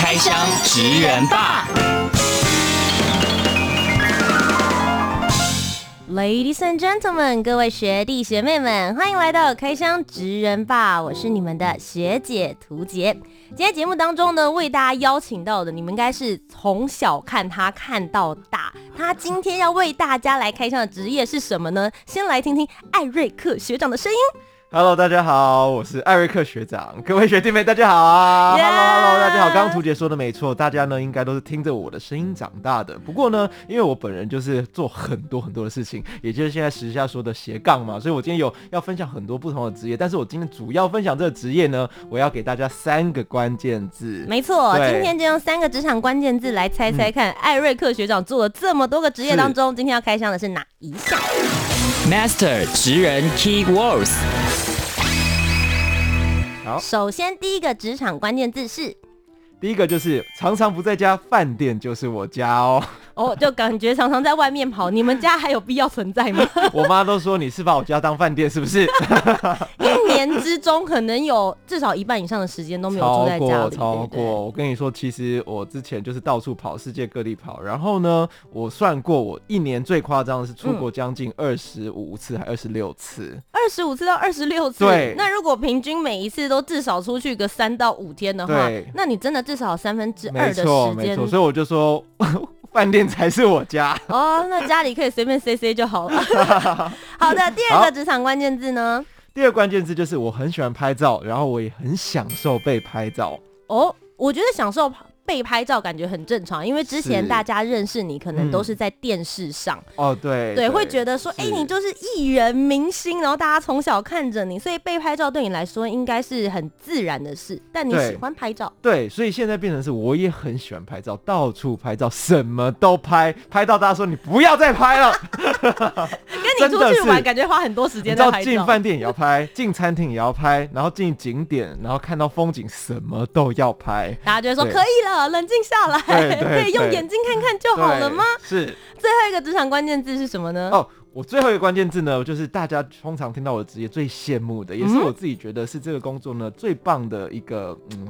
开箱职人吧，Ladies and gentlemen，各位学弟学妹们，欢迎来到开箱职人吧，我是你们的学姐屠洁。今天节目当中呢，为大家邀请到的，你们应该是从小看他看到大。他今天要为大家来开箱的职业是什么呢？先来听听艾瑞克学长的声音。Hello，大家好，我是艾瑞克学长。各位学弟妹，大家好啊！Hello，Hello，大家好。刚刚图姐说的没错，大家呢应该都是听着我的声音长大的。不过呢，因为我本人就是做很多很多的事情，也就是现在时下说的斜杠嘛，所以我今天有要分享很多不同的职业。但是我今天主要分享这个职业呢，我要给大家三个关键字。没错，今天就用三个职场关键字来猜猜看，嗯、艾瑞克学长做了这么多个职业当中，今天要开箱的是哪一项？Master 职人 Key Words。好，首先第一个职场关键字是，第一个就是常常不在家，饭店就是我家哦。哦，就感觉常常在外面跑，你们家还有必要存在吗？我妈都说你是把我家当饭店，是不是？一 年之中可能有至少一半以上的时间都没有住在家里。超过，超过。我跟你说，其实我之前就是到处跑，世界各地跑。然后呢，我算过，我一年最夸张的是出国将近二十五次，还二十六次。二十五次到二十六次。对。那如果平均每一次都至少出去个三到五天的话，那你真的至少三分之二的时间。没错，没错。所以我就说。饭店才是我家哦，那家里可以随便塞塞就好了。好的，第二个职场关键字呢？第二个关键字就是我很喜欢拍照，然后我也很享受被拍照。哦，我觉得享受。被拍照感觉很正常，因为之前大家认识你可能都是在电视上、嗯、哦，对对，会觉得说，哎、欸，你就是艺人明星，然后大家从小看着你，所以被拍照对你来说应该是很自然的事。但你喜欢拍照，对，所以现在变成是我也很喜欢拍照，到处拍照，什么都拍，拍到大家说你不要再拍了。出去玩，感觉花很多时间在拍照。进饭店也要拍，进餐厅也要拍，然后进景点，然后看到风景，什么都要拍。大家觉得说可以了。冷静下来，可以用眼睛看看就好了吗？是。最后一个职场关键字是什么呢？哦，我最后一个关键字呢，就是大家通常听到我的职业最羡慕的，也是我自己觉得是这个工作呢最棒的一个嗯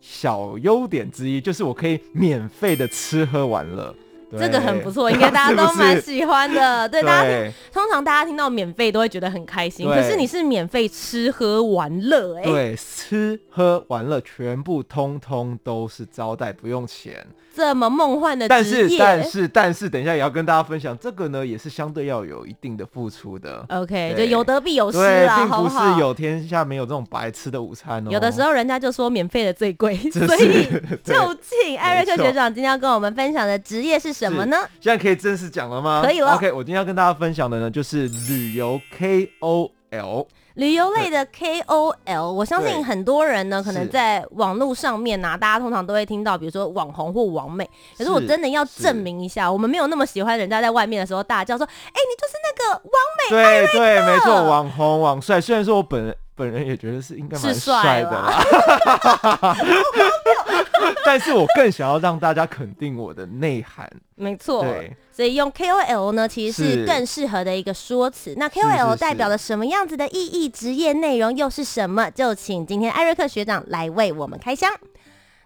小优点之一，就是我可以免费的吃喝玩乐。这个很不错，应该大家都蛮喜欢的。对，大家通常大家听到免费都会觉得很开心，可是你是免费吃喝玩乐，哎，对，吃喝玩乐全部通通都是招待，不用钱。这么梦幻的职业，但是但是但是，等一下也要跟大家分享，这个呢也是相对要有一定的付出的。OK，就有得必有失啊，并不是有天下没有这种白吃的午餐哦。有的时候人家就说免费的最贵，所以 就请艾瑞克学长今天要跟我们分享的职业是什么呢？现在可以正式讲了吗？可以了。OK，我今天要跟大家分享的呢就是旅游 KOL。旅游类的 KOL，我相信很多人呢，可能在网络上面啊，大家通常都会听到，比如说网红或网美。可是我真的要证明一下，我们没有那么喜欢人家在外面的时候大叫说：“哎，你就是那个网美艾瑞克。”对对，没错，网红网帅。虽然说我本人本人也觉得是应该蛮帅的啦，但是我更想要让大家肯定我的内涵。没错，所以用 KOL 呢，其实是更适合的一个说辞。那 KOL 代表了什么样子的意义？职业内容又是什么？就请今天艾瑞克学长来为我们开箱。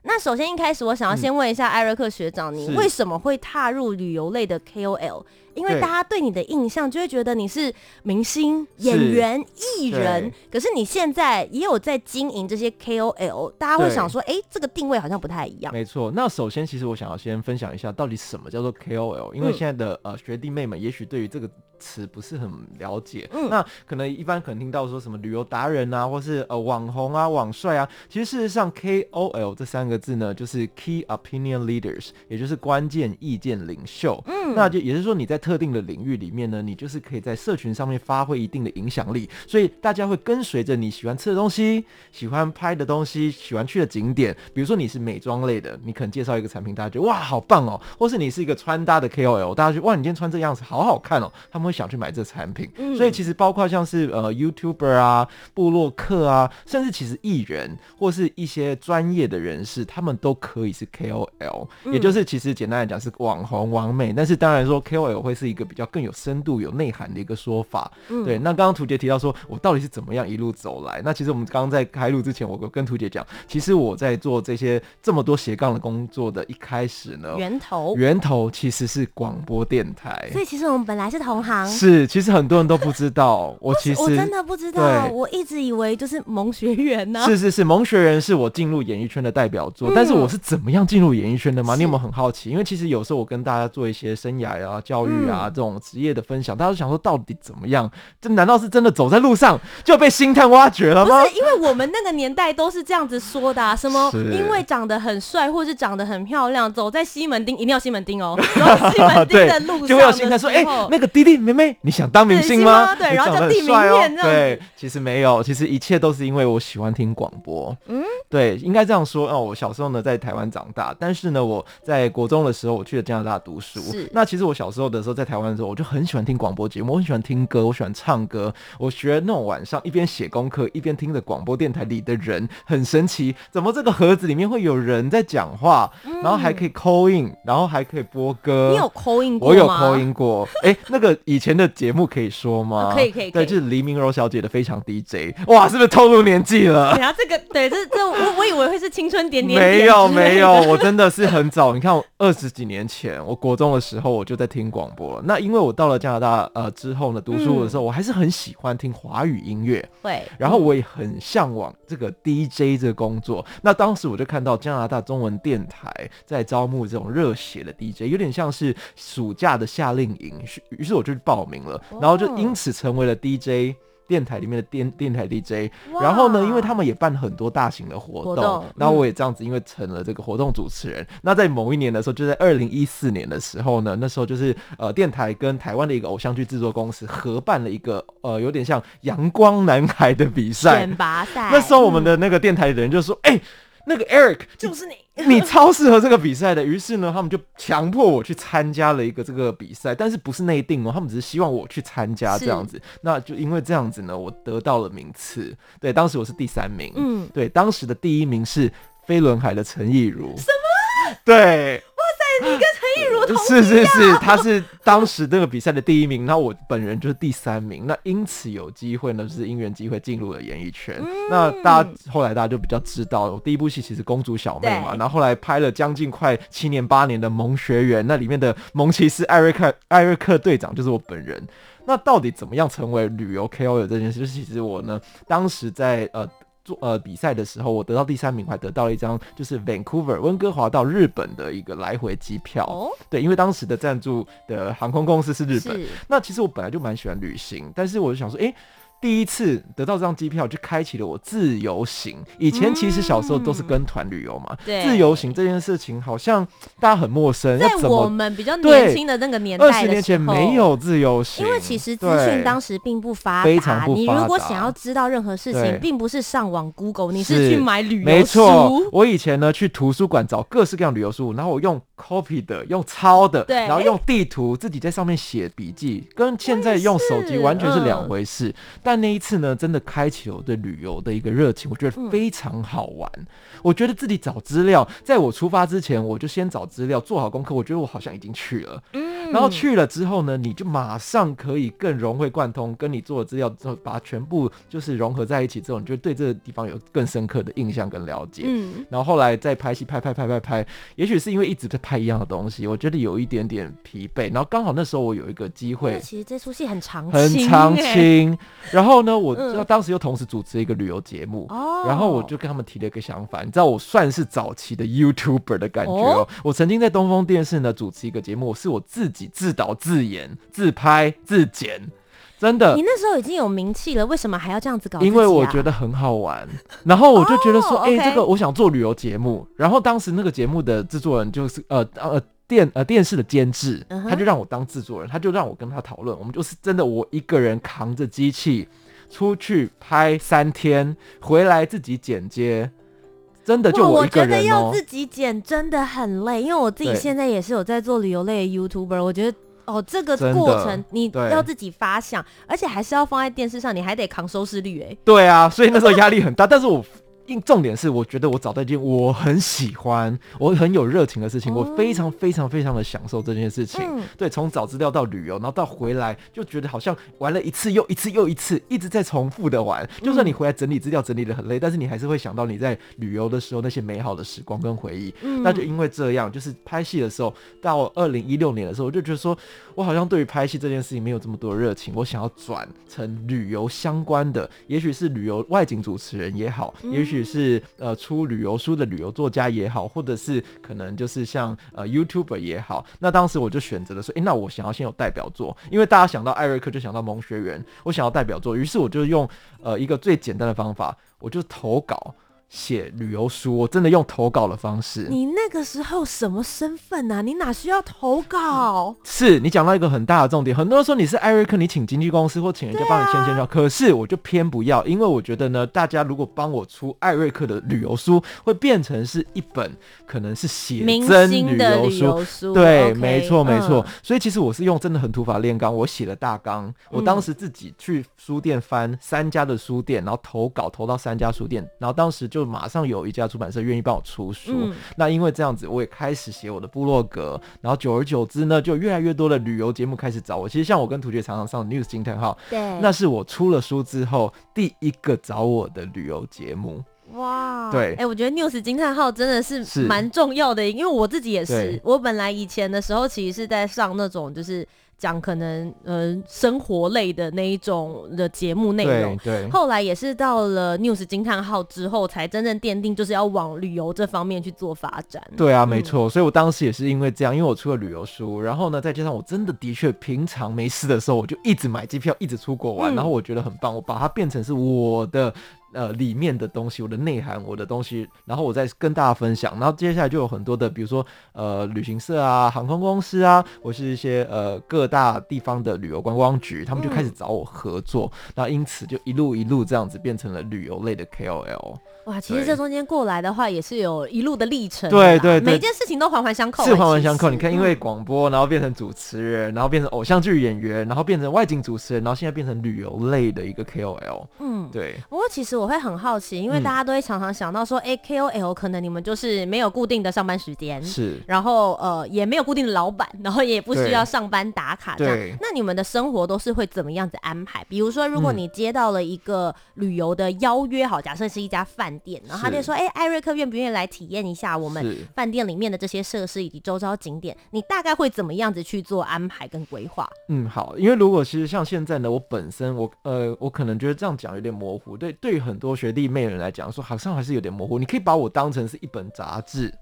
那首先一开始，我想要先问一下艾瑞克学长，你为什么会踏入旅游类的 KOL？因为大家对你的印象就会觉得你是明星、演员、艺人，可是你现在也有在经营这些 KOL，大家会想说，哎，这个定位好像不太一样。没错，那首先其实我想要先分享一下，到底什么叫做 KOL？因为现在的呃学弟妹们也许对于这个词不是很了解，嗯，那可能一般可能听到说什么旅游达人啊，或是呃网红啊、网帅啊，其实事实上 KOL 这三个字呢，就是 Key Opinion Leaders，也就是关键意见领袖，嗯，那就也就是说你在特定的领域里面呢，你就是可以在社群上面发挥一定的影响力，所以大家会跟随着你喜欢吃的东西、喜欢拍的东西、喜欢去的景点。比如说你是美妆类的，你可能介绍一个产品，大家觉得哇好棒哦；或是你是一个穿搭的 KOL，大家觉得哇你今天穿这样子好好看哦，他们会想去买这产品。嗯、所以其实包括像是呃 YouTuber 啊、布洛克啊，甚至其实艺人或是一些专业的人士，他们都可以是 KOL，、嗯、也就是其实简单来讲是网红、网美。但是当然说 KOL 会是一个比较更有深度、有内涵的一个说法。嗯、对，那刚刚图杰提到说我到底是怎么样一路走来？那其实我们刚刚在开录之前，我跟图姐讲，其实我在做这些这么多斜杠的工作的一开始呢，源头源头其实是广播电台。所以其实我们本来是同行。是，其实很多人都不知道，我其实我真的不知道，我一直以为就是萌学员呢、啊。是是是，萌学员是我进入演艺圈的代表作。嗯、但是我是怎么样进入演艺圈的吗？你有没有很好奇？因为其实有时候我跟大家做一些生涯啊、教育啊、嗯、这种职业的分享，大家都想说到底怎么样？这难道是真的走在路上就被星探挖掘了吗？不是，因为我们那个年代都是这样子说的、啊，什么因为长得很帅或是长得很漂亮，走在西门町一定要西门町哦，然后西门町的路上就会有星探说：“哎、欸，那个弟弟妹妹，你想当明星吗？”对，然后叫地名片这样。对，其实没有，其实一切都是因为我喜欢听广播。嗯，对，应该这样说哦。我小时候呢在台湾长大，但是呢我在国中的时候我去了加拿大读书。是。那其实我小时候的时候在台湾的时候，我就很喜欢听广播节目，我很喜欢听歌，我喜欢唱歌。我学那种晚上一边写功课一边听着广播电台里的人，很神奇，怎么这个盒子里面会有人在讲话，嗯、然后还可以 call in，然后还可以播歌。你有 call in？我有 call in 过。哎、欸，那个以前的节目可以说吗？可以可以。对，就是黎明柔小姐的非常 DJ。哇，是不是透露年纪了？然后这个，对，这这我我以为会是青春点点点。没有没有，我真的是很早。你看我二十几年前，我国中的时候我就在听广播了。那因为我到了加拿大呃之后呢，读书的时候、嗯、我还是很喜欢听华语音乐。对。然后我也很向往这个 DJ 这个工作。那当时我就看到加拿大中文电台在招募这种热血的 DJ，有点像是暑假的夏令营。于是我就去报名了，然后就因此成为了 DJ。电台里面的电电台 DJ，然后呢，因为他们也办很多大型的活动，活动然后我也这样子，因为成了这个活动主持人。嗯、那在某一年的时候，就在二零一四年的时候呢，那时候就是呃，电台跟台湾的一个偶像剧制作公司合办了一个呃，有点像阳光男孩的比赛选拔赛。那时候我们的那个电台的人就说：“哎、嗯。欸”那个 Eric 就是你，你超适合这个比赛的。于是呢，他们就强迫我去参加了一个这个比赛，但是不是内定哦，他们只是希望我去参加这样子。那就因为这样子呢，我得到了名次。对，当时我是第三名。嗯，对，当时的第一名是飞轮海的陈意如。什么？对。哇塞你跟陈意如同是是是，他是当时那个比赛的第一名，那我本人就是第三名，那因此有机会呢，就是因缘机会进入了演艺圈。嗯、那大家后来大家就比较知道，我第一部戏其实公主小妹嘛，对然后后来拍了将近快七年八年的萌学园，那里面的萌骑士艾瑞克艾瑞克队长就是我本人。那到底怎么样成为旅游 KOL 这件事？就是其实我呢，当时在呃。做呃比赛的时候，我得到第三名，还得到了一张就是 Vancouver 温哥华到日本的一个来回机票。哦，对，因为当时的赞助的航空公司是日本。那其实我本来就蛮喜欢旅行，但是我就想说，哎、欸。第一次得到这张机票，就开启了我自由行。以前其实小时候都是跟团旅游嘛，对，自由行这件事情好像大家很陌生。在我们比较年轻的那个年代，二十年前没有自由行，因为其实资讯当时并不发达。非常不发达。你如果想要知道任何事情，并不是上网 Google，你是去买旅游书。没错，我以前呢去图书馆找各式各样旅游书，然后我用 copy 的，用抄的，对，然后用地图自己在上面写笔记，跟现在用手机完全是两回事。但但那一次呢，真的开启了我对旅游的一个热情，我觉得非常好玩。嗯、我觉得自己找资料，在我出发之前，我就先找资料，做好功课。我觉得我好像已经去了，嗯，然后去了之后呢，你就马上可以更融会贯通，跟你做的资料之后，把它全部就是融合在一起之后，你就对这个地方有更深刻的印象跟了解。嗯，然后后来再拍戏，拍拍拍拍拍，也许是因为一直在拍一样的东西，我觉得有一点点疲惫。然后刚好那时候我有一个机会，其实这出戏很长，很长青，然后。然后呢，我当时又同时主持一个旅游节目，嗯、然后我就跟他们提了一个想法，你知道，我算是早期的 YouTuber 的感觉哦。哦我曾经在东风电视呢主持一个节目，是我自己自导自演、自拍、自剪，真的。你那时候已经有名气了，为什么还要这样子搞、啊？因为我觉得很好玩，然后我就觉得说，哎、哦，这个我想做旅游节目。然后当时那个节目的制作人就是呃呃。电呃电视的监制他就让我当制作人，他就让我跟他讨论，我们就是真的我一个人扛着机器出去拍三天，回来自己剪接，真的就我一个觉得要自己剪真的很累，因为我自己现在也是有在做旅游类的 YouTuber，我觉得。哦，这个过程你要自己发想，而且还是要放在电视上，你还得扛收视率哎。对啊，所以那时候压力很大，但是我。因重点是，我觉得我找到一件我很喜欢、我很有热情的事情，哦我非常非常非常的享受这件事情。嗯对，从找资料到旅游，然后到回来，就觉得好像玩了一次又一次又一次，一直在重复的玩。就算你回来整理资料整理的很累，但是你还是会想到你在旅游的时候那些美好的时光跟回忆。嗯那就因为这样，就是拍戏的时候，到二零一六年的时候，我就觉得说，我好像对于拍戏这件事情没有这么多热情，我想要转成旅游相关的，也许是旅游外景主持人也好，也许是呃出旅游书的旅游作家也好，或者是可能就是像呃 YouTuber 也好。那当时我就选择了说，诶、那我想要先有代表作，因为大家想到艾瑞克就想到萌学园，我想要代表作，于是我就用呃一个最简单的方法，我就投稿。写旅游书，我真的用投稿的方式。你那个时候什么身份啊？你哪需要投稿？是你讲到一个很大的重点，很多人说你是艾瑞克，你请经纪公司或请人家帮你签签照，可是我就偏不要，因为我觉得呢，大家如果帮我出艾瑞克的旅游书，会变成是一本可能是写真旅游书。书，对没错，没错。嗯所以其实我是用真的很土法炼钢，我写了大纲，我当时自己去书店翻三家的书店，然后投稿投到三家书店，然后当时就马上有一家出版社愿意帮我出书。嗯。那因为这样子，我也开始写我的部落格，然后久而久之呢，就越来越多的旅游节目开始找我。其实像我跟图杰常常上 News 惊叹号，对，那是我出了书之后第一个找我的旅游节目。哇，对。哎、我觉得 News 惊叹号真的是是。蛮重要的，因为我自己也是，我本来以前的时候其实是在上那种就是讲可能呃生活类的那一种的节目内容对。对。后来也是到了 News 惊叹号之后，才真正奠定就是要往旅游这方面去做发展。对啊，没错，所以我当时也是因为这样，因为我出了旅游书，然后呢，再加上我真的的确平常没事的时候，我就一直买机票，一直出国玩，嗯然后我觉得很棒，我把它变成是我的呃里面的东西，我的内涵，我的东西，然后我再跟大家分享，然后接下来就有很多的，比如说呃旅行社啊、航空公司啊，或是一些呃各大地方的旅游观光局，他们就开始找我合作，那、因此就一路一路这样子变成了旅游类的 KOL。哇，其实这中间过来的话，也是有一路的历程。对对对每件事情都环环相扣欸。是环环相扣。你看，因为嗯广播，然后变成主持人，然后变成偶像剧演员，然后变成外景主持人，然后现在变成旅游类的一个 KOL。嗯。对，不过其实我会很好奇，因为嗯大家都会常常想到说，哎、k o l 可能你们就是没有固定的上班时间，是。然后呃也没有固定的老板，然后也不需要上班打卡这样对。那你们的生活都是会怎么样子安排？比如说，如果嗯你接到了一个旅游的邀约，好，假设是一家饭店，然后他就说，哎、艾瑞克愿不愿意来体验一下我们饭店里面的这些设施以及周遭景点？你大概会怎么样子去做安排跟规划？嗯，好，因为如果其实像现在呢，我本身我呃，我可能觉得这样讲有点模糊，对，对于很多学弟妹人来讲，说好像还是有点模糊。你可以把我当成是一本杂志，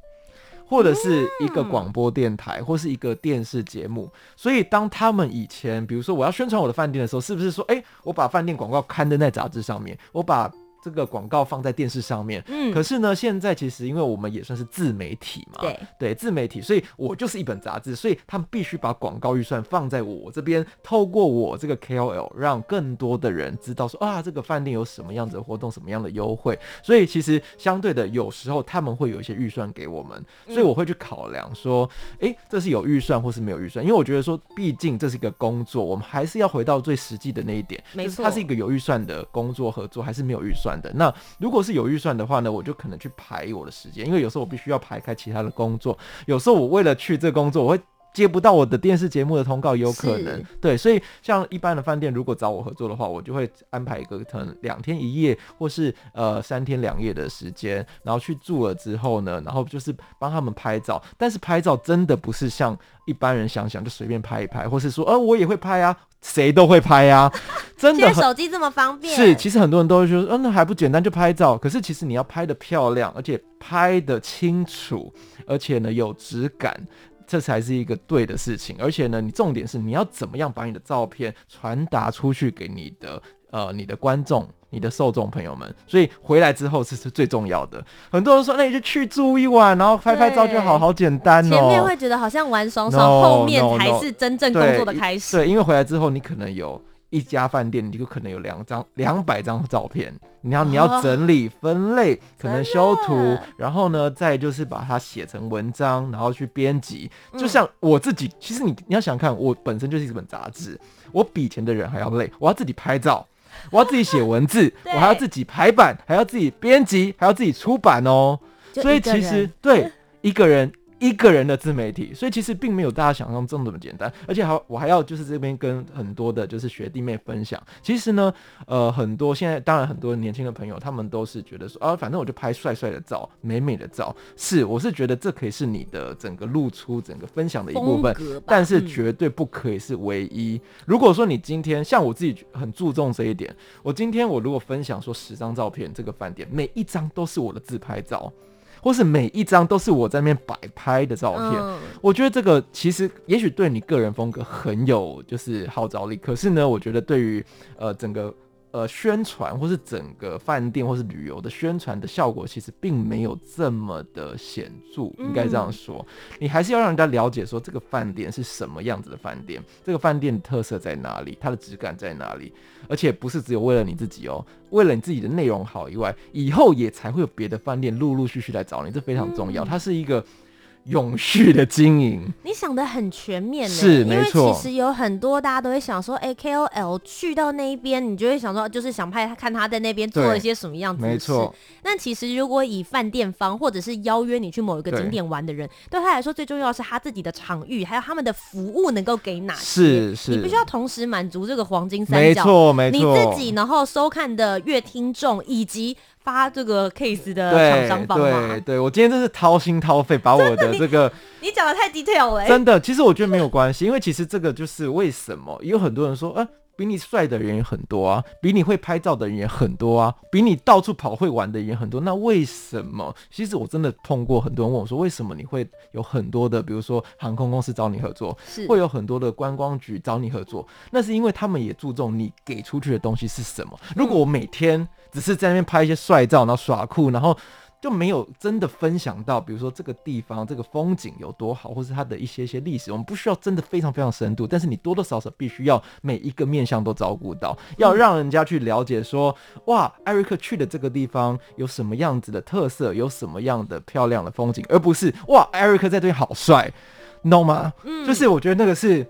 或者是一个广播电台，或是一个电视节目。所以当他们以前，比如说我要宣传我的饭店的时候，是不是说，哎、我把饭店广告刊登在杂志上面，我把这个广告放在电视上面。嗯。可是呢，现在其实因为我们也算是自媒体嘛，对。对自媒体，所以我就是一本杂志，所以他们必须把广告预算放在我这边，透过我这个 KOL，让更多的人知道说啊，这个饭店有什么样子的活动，什么样的优惠。所以其实相对的，有时候他们会有一些预算给我们，所以我会去考量说，诶，这是有预算或是没有预算，因为我觉得说，毕竟这是一个工作，我们还是要回到最实际的那一点，没错。就是它是一个有预算的工作合作，还是没有预算那如果是有预算的话呢，我就可能去排我的时间，因为有时候我必须要排开其他的工作，有时候我为了去这工作，我会。接不到我的电视节目的通告，有可能对，所以像一般的饭店，如果找我合作的话，我就会安排一个可能两天一夜，或是呃三天两夜的时间，然后去住了之后呢，然后就是帮他们拍照。但是拍照真的不是像一般人想想就随便拍一拍，或是说呃我也会拍啊，谁都会拍啊，真的现在手机这么方便，是，其实很多人都会说，嗯、那还不简单，就拍照。可是其实你要拍的漂亮，而且拍的清楚，而且呢有质感，这才是一个对的事情。而且呢，你重点是你要怎么样把你的照片传达出去给你的呃你的观众。你的受众朋友们，所以回来之后是是最重要的。很多人说，那你就去住一晚，然后拍拍照就好，好简单哦。前面会觉得好像玩爽爽，no, 后面才是真正工作的开始。对，对，因为回来之后，你可能有一家饭店，你就可能有两张、两百张照片，你要你要整理、分类，可能修图，然后呢，再就是把它写成文章，然后去编辑。就像我自己，其实你你要想看，我本身就是一本杂志，我比以前的人还要累，我要自己拍照。我要自己写文字，我还要自己排版，还要自己编辑，还要自己出版哦。所以其实对一个人。一个人的自媒体，所以其实并没有大家想象中这么简单，而且还我还要就是这边跟很多的就是学弟妹分享，其实呢，呃，很多现在当然很多年轻的朋友，他们都是觉得说啊，反正我就拍帅帅的照、美美的照，是，我是觉得这可以是你的整个露出、整个分享的一部分，但是绝对不可以是唯一。如果说你今天像我自己很注重这一点，我今天我如果分享说十张照片，这个饭店每一张都是我的自拍照。或是每一张都是我在那边摆拍的照片，嗯，我觉得这个其实也许对你个人风格很有就是号召力，可是呢，我觉得对于呃整个。呃，宣传或是整个饭店或是旅游的宣传的效果，其实并没有这么的显著，应该这样说。你还是要让人家了解说这个饭店是什么样子的饭店，这个饭店的特色在哪里，它的质感在哪里，而且不是只有为了你自己哦，为了你自己的内容好以外，以后也才会有别的饭店陆陆续续来找你，这非常重要。它是一个。永续的经营，你想的很全面呢。是没错。因为其实有很多大家都会想说，哎，KOL 去到那一边，你就会想说，就是想拍他看他在那边做了一些什么样子的事。没错。但其实如果以饭店方或者是邀约你去某一个景点玩的人，对，对他来说最重要的是他自己的场域，还有他们的服务能够给哪些？是是。你必须要同时满足这个黄金三角。没错没错。你自己然后收看的阅听众以及。发这个 case 的厂商？对对，我今天真是掏心掏肺把我的 这个，你讲的太 detail 了。真的，其实我觉得没有关系，因为其实这个就是为什么有很多人说，啊，比你帅的人也很多啊，比你会拍照的人也很多啊，比你到处跑会玩的人也很多。那为什么？其实我真的碰过很多人问我说，为什么你会有很多的，比如说航空公司找你合作，是会有很多的观光局找你合作？那是因为他们也注重你给出去的东西是什么。如果我每天只是在那边拍一些帅照，然后耍酷，然后就没有真的分享到，比如说这个地方这个风景有多好，或是它的一些一些历史。我们不需要真的非常非常深度，但是你多多少少必须要每一个面向都照顾到，要让人家去了解说，哇，艾瑞克去的这个地方有什么样子的特色，有什么样的漂亮的风景，而不是哇，艾瑞克在这边好帅，你懂吗？嗯，就是我觉得那个是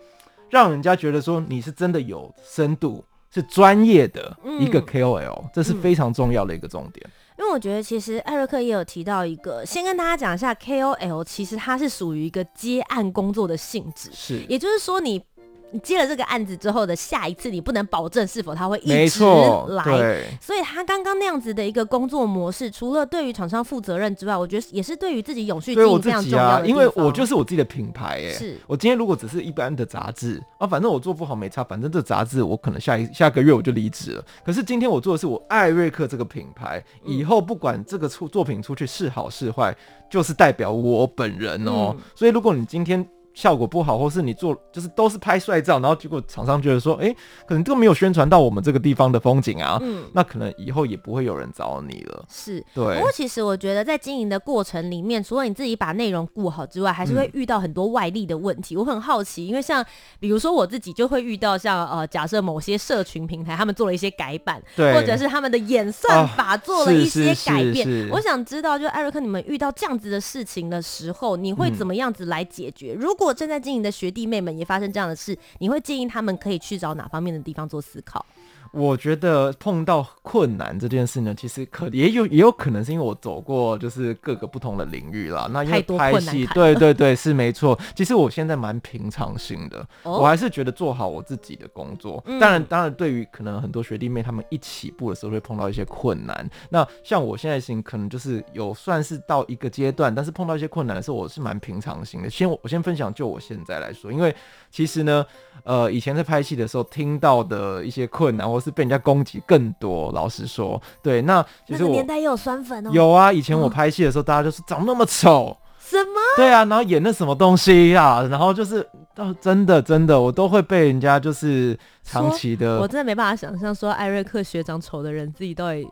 让人家觉得说你是真的有深度。是专业的一个 KOL，嗯，这是非常重要的一个重点。因为我觉得，其实艾瑞克也有提到一个，先跟大家讲一下 KOL，其实它是属于一个接案工作的性质，是，也就是说你。你接了这个案子之后的下一次，你不能保证是否他会一直来。对，所以他刚刚那样子的一个工作模式，除了对于厂商负责任之外，我觉得也是对于自己永续经营非常重要的。因为我就是我自己的品牌，哎，是我今天如果只是一般的杂志啊，反正我做不好没差，反正这杂志我可能下一下个月我就离职了。可是今天我做的是我艾瑞克这个品牌，以后不管这个出作品出去是好是坏，就是代表我本人哦。所以如果你今天。效果不好，或是你做就是都是拍帅照，然后结果厂商觉得说，哎、欸，可能都没有宣传到我们这个地方的风景啊，嗯，那可能以后也不会有人找你了。是，对。不过其实我觉得在经营的过程里面，除了你自己把内容顾好之外，还是会遇到很多外力的问题。嗯、我很好奇，因为像比如说我自己就会遇到像呃，假设某些社群平台他们做了一些改版，对，或者是他们的演算法做了一些改变。我想知道，就艾瑞克，你们遇到这样子的事情的时候，你会怎么样子来解决？嗯、如果如果正在经营的学弟妹们也发生这样的事，你会建议他们可以去找哪方面的地方做思考？我觉得碰到困难这件事呢，其实可也有也有可能是因为我走过就是各个不同的领域啦。那因为拍戏，对对 对，是没错。其实我现在蛮平常心的，哦，我还是觉得做好我自己的工作。当然，当然，对于可能很多学弟妹他们一起步的时候会碰到一些困难。那像我现在行可能就是有算是到一个阶段，但是碰到一些困难的时候，我是蛮平常心的。先我先分享就我现在来说，因为其实呢，呃，以前在拍戏的时候听到的一些困难或是被人家攻击更多，老实说，对，那其实我那个年代也有酸粉哦。有啊，以前我拍戏的时候，大家就是长那么丑，什么？对啊，然后演那什么东西啊，然后就是哦，真的真的，我都会被人家就是长期的，我真的没办法想象说艾瑞克学长丑的人自己到底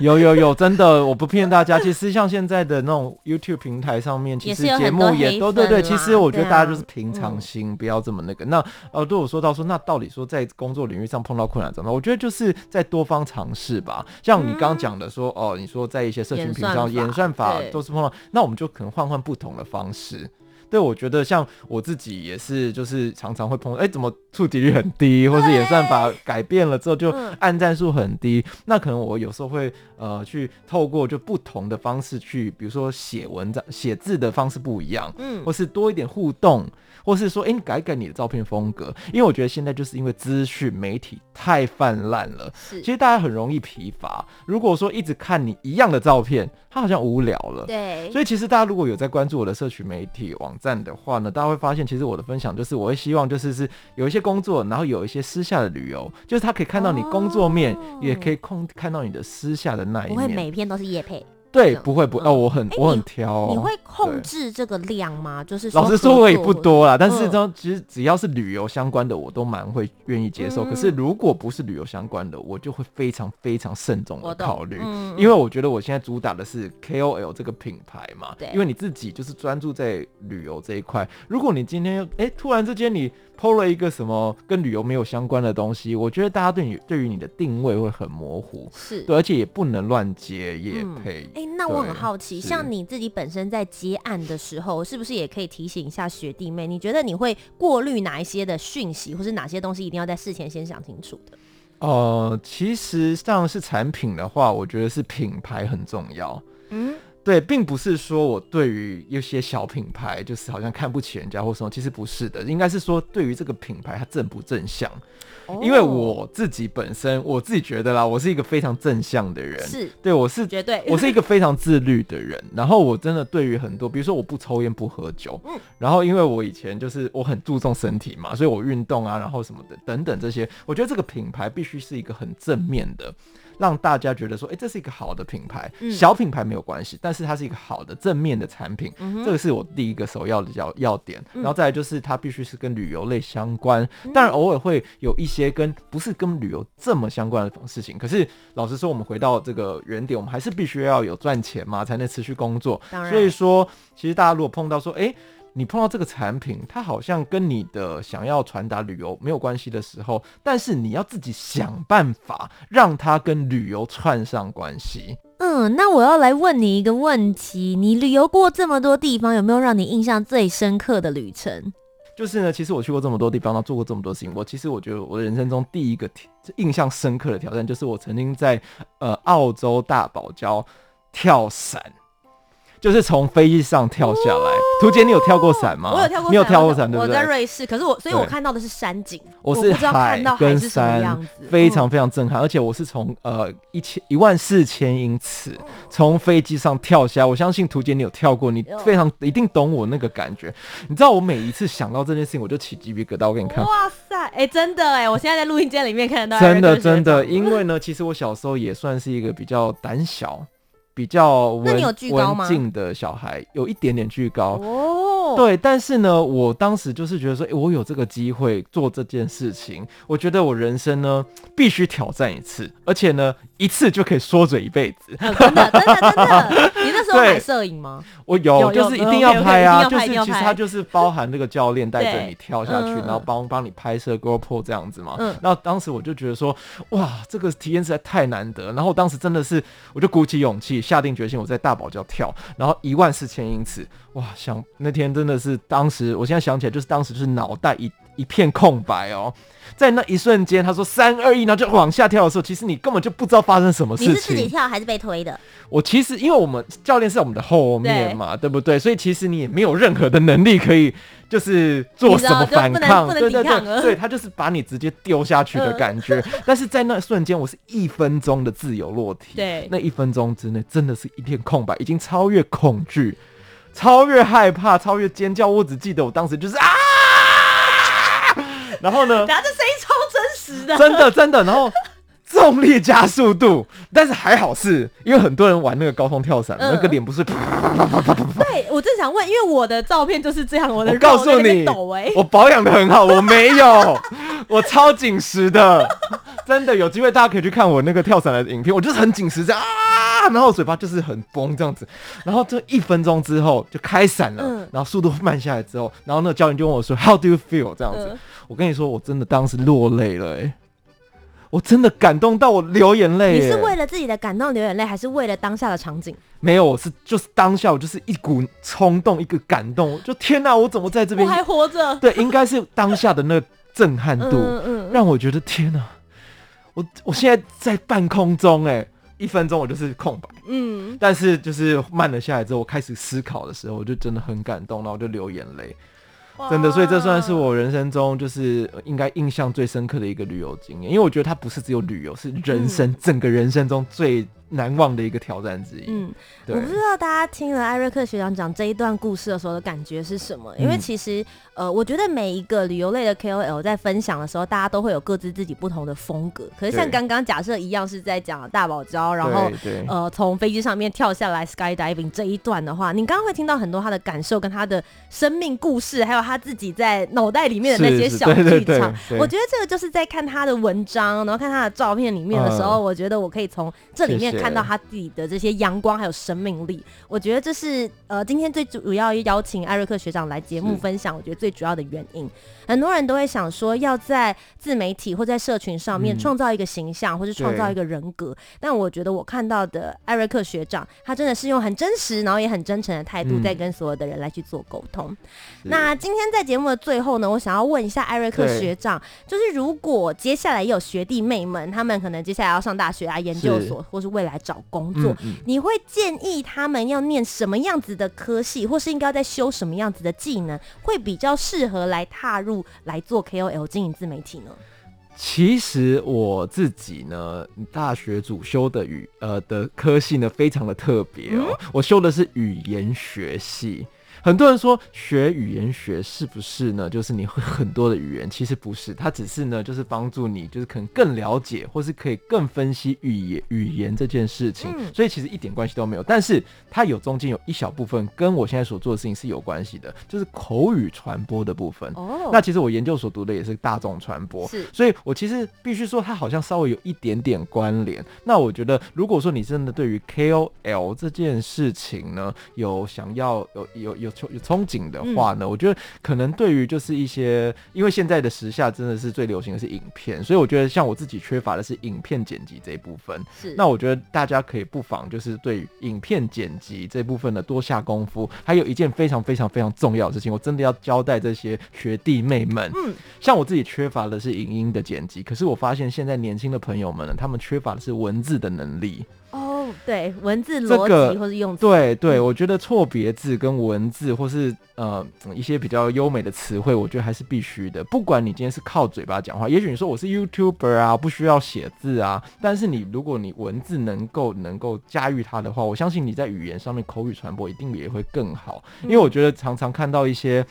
有有有，真的我不骗大家，其实像现在的那种 YouTube 平台上面，其实节目也都对对，其实我觉得大家就是平常心，不要这么那个。那呃，对我说到说，那到底说在工作领域上碰到困难怎么办？我觉得就是在多方尝试吧。像你刚刚讲的说，哦，你说在一些社群平台上演算法都是碰到，那我们就可能换换不同的方式。对，我觉得像我自己也是，就是常常会碰到，哎，怎么触及率很低，或是演算法改变了之后就按赞数很低，那可能我有时候会呃去透过就不同的方式去，比如说写文章、写字的方式不一样，嗯，或是多一点互动。或是说，哎、欸，你改改你的照片风格，因为我觉得现在就是因为资讯媒体太泛滥了，是，其实大家很容易疲乏。如果说一直看你一样的照片，他好像无聊了。对，所以其实大家如果有在关注我的社群媒体网站的话呢，大家会发现，其实我的分享就是，我会希望就是是有一些工作，然后有一些私下的旅游，就是他可以看到你工作面，哦、也可以控看到你的私下的那一面。不会每篇都是夜配。对，不会不哦，我很我很挑哦。你会控制这个量吗？就是老实说，我也不多啦。但是呢其实只要是旅游相关的，我都蛮会愿意接受。可是如果不是旅游相关的，我就会非常非常慎重的考虑。因为我觉得我现在主打的是 KOL 这个品牌嘛。对。因为你自己就是专注在旅游这一块。如果你今天哎突然之间你 PO 了一个什么跟旅游没有相关的东西，我觉得大家对你对于你的定位会很模糊。是。对，而且也不能乱接也配。那我很好奇，像你自己本身在接案的时候，是不是也可以提醒一下学弟妹？你觉得你会过滤哪一些的讯息，或是哪些东西一定要在事前先想清楚的？呃，其实像是产品的话，我觉得是品牌很重要。嗯。对，并不是说我对于一些小品牌就是好像看不起人家或什么，其实不是的，应该是说对于这个品牌它正不正向。哦、因为我自己本身我自己觉得啦，我是一个非常正向的人，是对，我是绝对，我是一个非常自律的人。然后我真的对于很多，比如说我不抽烟不喝酒，嗯，然后因为我以前就是我很注重身体嘛，所以我运动啊，然后什么的等等这些，我觉得这个品牌必须是一个很正面的。让大家觉得说，哎、欸，这是一个好的品牌，嗯、小品牌没有关系，但是它是一个好的正面的产品，嗯、这个是我第一个首要的要要点。嗯、然后再来就是它必须是跟旅游类相关，当然偶尔会有一些跟不是跟旅游这么相关的事情。可是老实说，我们回到这个原点，我们还是必须要有赚钱嘛，才能持续工作。所以说，其实大家如果碰到说，哎、欸。你碰到这个产品，它好像跟你的想要传达旅游没有关系的时候，但是你要自己想办法让它跟旅游串上关系。嗯，那我要来问你一个问题：你旅游过这么多地方，有没有让你印象最深刻的旅程？就是呢，其实我去过这么多地方，然后做过这么多事情。我其实我觉得我的人生中第一个印象深刻的挑战，就是我曾经在呃澳洲大堡礁跳伞。就是从飞机上跳下来，图姐，你有跳过伞吗？我有跳过，你有跳过伞，对不对？我在瑞士，可是我，所以我看到的是山景，我是海跟山，非常非常震撼。而且我是从呃一千一万四千英尺从飞机上跳下来，我相信图姐你有跳过，你非常一定懂我那个感觉。你知道我每一次想到这件事情，我就起鸡皮疙瘩。我给你看，哇塞，哎，真的哎，我现在在录音间里面看得到，真的真的，因为呢，其实我小时候也算是一个比较胆小。比较文文静的小孩，有一点点巨高。哦，对，但是呢，我当时就是觉得说，哎、欸，我有这个机会做这件事情，我觉得我人生呢必须挑战一次，而且呢，一次就可以说嘴一辈子，真的，真的，真的。你那时候拍摄影吗？我有，就是一定要拍啊，就是其实它就是包含那个教练带着你跳下去，嗯、然后帮帮你拍摄 GoPro 这样子嘛。嗯，然后当时我就觉得说，哇，这个体验实在太难得，然后当时真的是，我就鼓起勇气。下定决心，我在大堡礁跳，然后一万四千英尺，哇！想那天真的是当时，我现在想起来就是当时就是脑袋一一片空白哦，在那一瞬间，他说三二一，然后就往下跳的时候，其实你根本就不知道发生什么事情。你是自己跳还是被推的？我其实因为我们教练是在我们的后面嘛，对，对不对？所以其实你也没有任何的能力可以。就是做什么反抗，对对对，对他就是把你直接丢下去的感觉。但是在那瞬间，我是一分钟的自由落体，对，那一分钟之内真的是一片空白，已经超越恐惧，超越害怕，超越尖叫。我只记得我当时就是啊，然后呢，然后这声音超真实的，真的真的，然后。重力加速度，但是还好是因为很多人玩那个高空跳伞，嗯、那个脸不是啪啪啪啪啪。对，我正想问，因为我的照片就是这样，我的我告诉你，我保养的很好，我没有，我超紧实的，真的有机会大家可以去看我那个跳伞的影片，我就是很紧实这样啊，然后嘴巴就是很崩这样子，然后这一分钟之后就开伞了，嗯、然后速度慢下来之后，然后那个教练就问我说，How do you feel？这样子，嗯、我跟你说，我真的当时落泪了、欸，哎。我真的感动到我流眼泪。你是为了自己的感动流眼泪，还是为了当下的场景？没有，我是就是当下，我就是一股冲动，一个感动。就天哪，我怎么在这边？我还活着。对，应该是当下的那个震撼度，嗯嗯、让我觉得天哪，我我现在在半空中，哎，一分钟我就是空白，嗯，但是就是慢了下来之后，我开始思考的时候，我就真的很感动，然后我就流眼泪。真的，所以这算是我人生中就是应该印象最深刻的一个旅游经验，因为我觉得它不是只有旅游，是人生、嗯、整个人生中最难忘的一个挑战之一。嗯，我不知道大家听了艾瑞克学长讲这一段故事的时候的感觉是什么？因为其实，呃，我觉得每一个旅游类的 KOL 在分享的时候，大家都会有各自自己不同的风格。可是像刚刚假设一样是在讲大堡礁，然后呃从飞机上面跳下来 skydiving 这一段的话，你刚刚会听到很多他的感受跟他的生命故事，还有他自己在脑袋里面的那些小剧场。我觉得这个就是在看他的文章，然后看他的照片里面的时候，嗯、我觉得我可以从这里面。看到他自己的这些阳光还有生命力，我觉得这是呃今天最主要邀请艾瑞克学长来节目分享，我觉得最主要的原因。很多人都会想说，要在自媒体或在社群上面创造一个形象，或是创造一个人格。但我觉得我看到的艾瑞克学长，他真的是用很真实，然后也很真诚的态度，在跟所有的人来去做沟通。那今天在节目的最后呢，我想要问一下艾瑞克学长，就是如果接下来有学弟妹们，他们可能接下来要上大学啊、研究所，或是未来找工作，你会建议他们要念什么样子的科系，或是应该在修什么样子的技能，会比较适合来踏入？来做 KOL 经营自媒体呢？其实我自己呢，大学主修的语呃的科系呢，非常的特别哦。嗯、我修的是语言学系。很多人说学语言学是不是呢？就是你会很多的语言，其实不是，它只是呢，就是帮助你，就是可能更了解，或是可以更分析语言语言这件事情。嗯、所以其实一点关系都没有。但是它有中间有一小部分跟我现在所做的事情是有关系的，就是口语传播的部分。哦。那其实我研究所读的也是大众传播，是。所以我其实必须说，它好像稍微有一点点关联。那我觉得，如果说你真的对于 KOL 这件事情呢，有想要有有有。有憧憬的话呢，我觉得可能对于就是一些，因为现在的时下真的是最流行的是影片，所以我觉得像我自己缺乏的是影片剪辑这一部分。是，那我觉得大家可以不妨就是对影片剪辑这部分呢多下功夫。还有一件非常非常非常重要的事情，我真的要交代这些学弟妹们。嗯，像我自己缺乏的是影音的剪辑，可是我发现现在年轻的朋友们呢，他们缺乏的是文字的能力。哦，对，文字逻辑或是用词，对对，我觉得错别字跟文字或是呃一些比较优美的词汇，我觉得还是必须的。不管你今天是靠嘴巴讲话，也许你说我是 YouTuber 啊，不需要写字啊，但是你如果你文字能够能够驾驭它的话，我相信你在语言上面口语传播一定也会更好。因为我觉得常常看到一些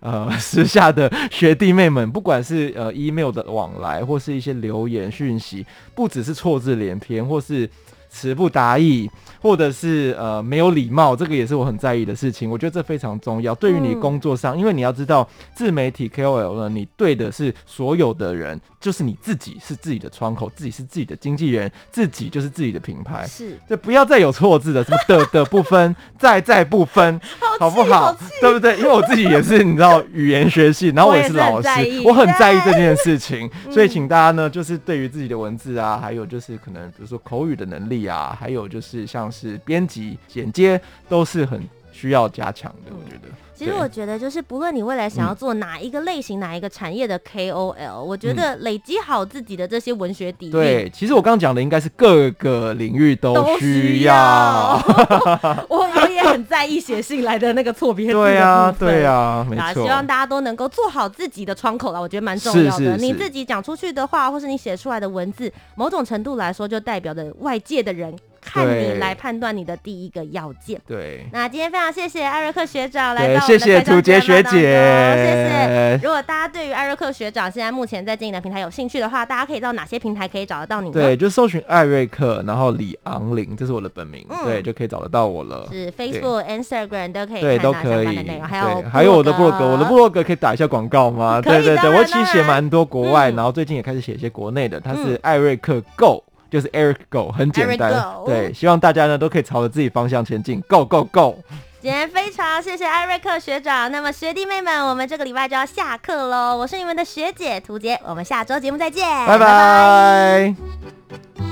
呃时下的学弟妹们，不管是呃 email 的往来，或是一些留言讯息，不只是错字连篇，或是。词不达意，或者是呃没有礼貌，这个也是我很在意的事情。我觉得这非常重要，对于你工作上，嗯、因为你要知道，自媒体 KOL 呢，你对的是所有的人，就是你自己是自己的窗口，自己是自己的经纪人，自己就是自己的品牌。是，就不要再有错字的，什么的的不分，在在不分，好，好不好？好对不对？因为我自己也是，你知道语言学系，然后我也是老师，我很在意这件事情，所以请大家呢，就是对于自己的文字啊，还有就是可能比如说口语的能力。呀，还有就是像是编辑、剪接，都是很需要加强的。我觉得，其实我觉得就是不论你未来想要做哪一个类型、嗯、哪一个产业的 KOL，我觉得累积好自己的这些文学底蕴。对，其实我刚刚讲的应该是各个领域都需要。我我也很在意写信来的那个错别字。对啊，对啊，没错。希望大家都能够做好自己的窗口了，我觉得蛮重要的。是是是，你自己讲出去的话，或是你写出来的文字，某种程度来说，就代表着外界的人。看你来判断你的第一个要件。对，那今天非常谢谢艾瑞克学长来到我们的谢谢屠洁学姐，谢谢。如果大家对于艾瑞克学长现在目前在经营的平台有兴趣的话，大家可以到哪些平台可以找得到你？对，就搜寻艾瑞克，然后李昂林，这是我的本名，嗯、对，就可以找得到我了。是 Facebook、Instagram 都可以对，都可以。还有还有我的部落格，我的部落格可以打一下广告吗？对对对，我其实写蛮多国外，嗯、然后最近也开始写一些国内的，它是艾瑞克 Go。就是 Eric Go，很简单。对，希望大家呢都可以朝着自己方向前进，Go Go Go！今天非常谢谢艾瑞克学长，那么学弟妹们，我们这个礼拜就要下课喽。我是你们的学姐涂杰，我们下周节目再见，拜拜。